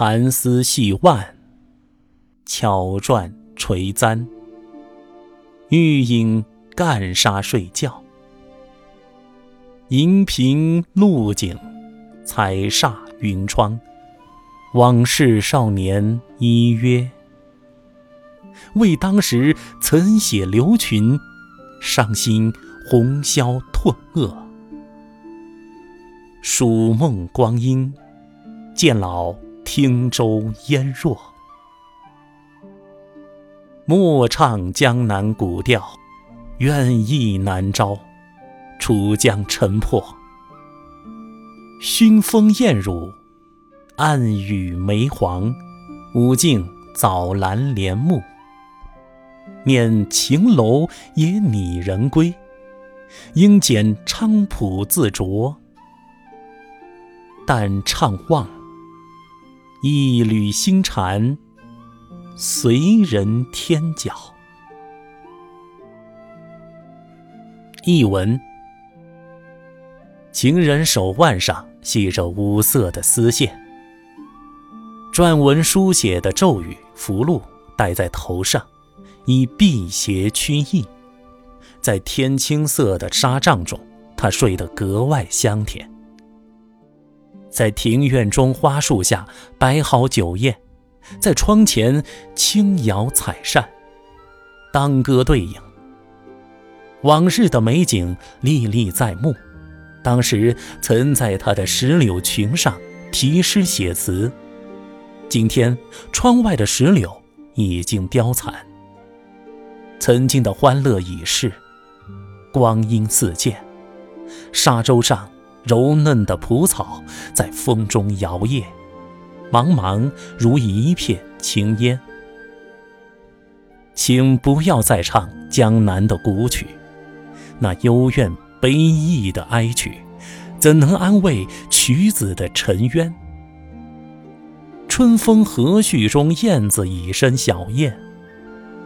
蚕丝系腕，巧转垂簪。玉影干沙睡觉，银屏露井，彩煞云窗。往事少年依约，为当时曾写流群，伤心红消褪恶。数梦光阴，渐老汀洲烟弱。莫唱江南古调，愿意难招，楚江沉破。熏风艳乳。暗雨梅黄，舞径早兰帘幕。念秦楼也拟人归，应剪菖蒲自酌。但怅望，一缕星蝉，随人天角。译文：情人手腕上系着五色的丝线。篆文书写的咒语符箓戴在头上，以辟邪驱疫。在天青色的纱帐中，他睡得格外香甜。在庭院中花树下摆好酒宴，在窗前轻摇彩扇，当歌对影。往日的美景历历在目。当时曾在他的石榴裙上题诗写词。今天，窗外的石榴已经凋残。曾经的欢乐已逝，光阴似箭。沙洲上柔嫩的蒲草在风中摇曳，茫茫如一片青烟。请不要再唱江南的古曲，那幽怨悲意的哀曲，怎能安慰曲子的沉冤？春风和煦中，燕子已生小燕；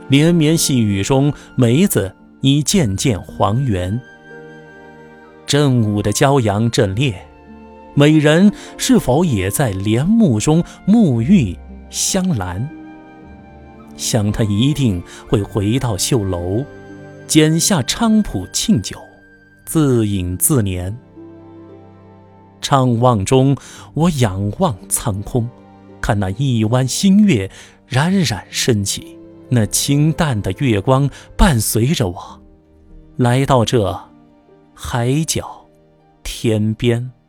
连绵细雨中，梅子已渐渐黄圆。正午的骄阳正烈，美人是否也在帘幕中沐浴香兰？想他一定会回到绣楼，剪下菖蒲庆酒，自饮自怜。怅望中，我仰望苍空。看那一弯新月冉冉升起，那清淡的月光伴随着我，来到这海角天边。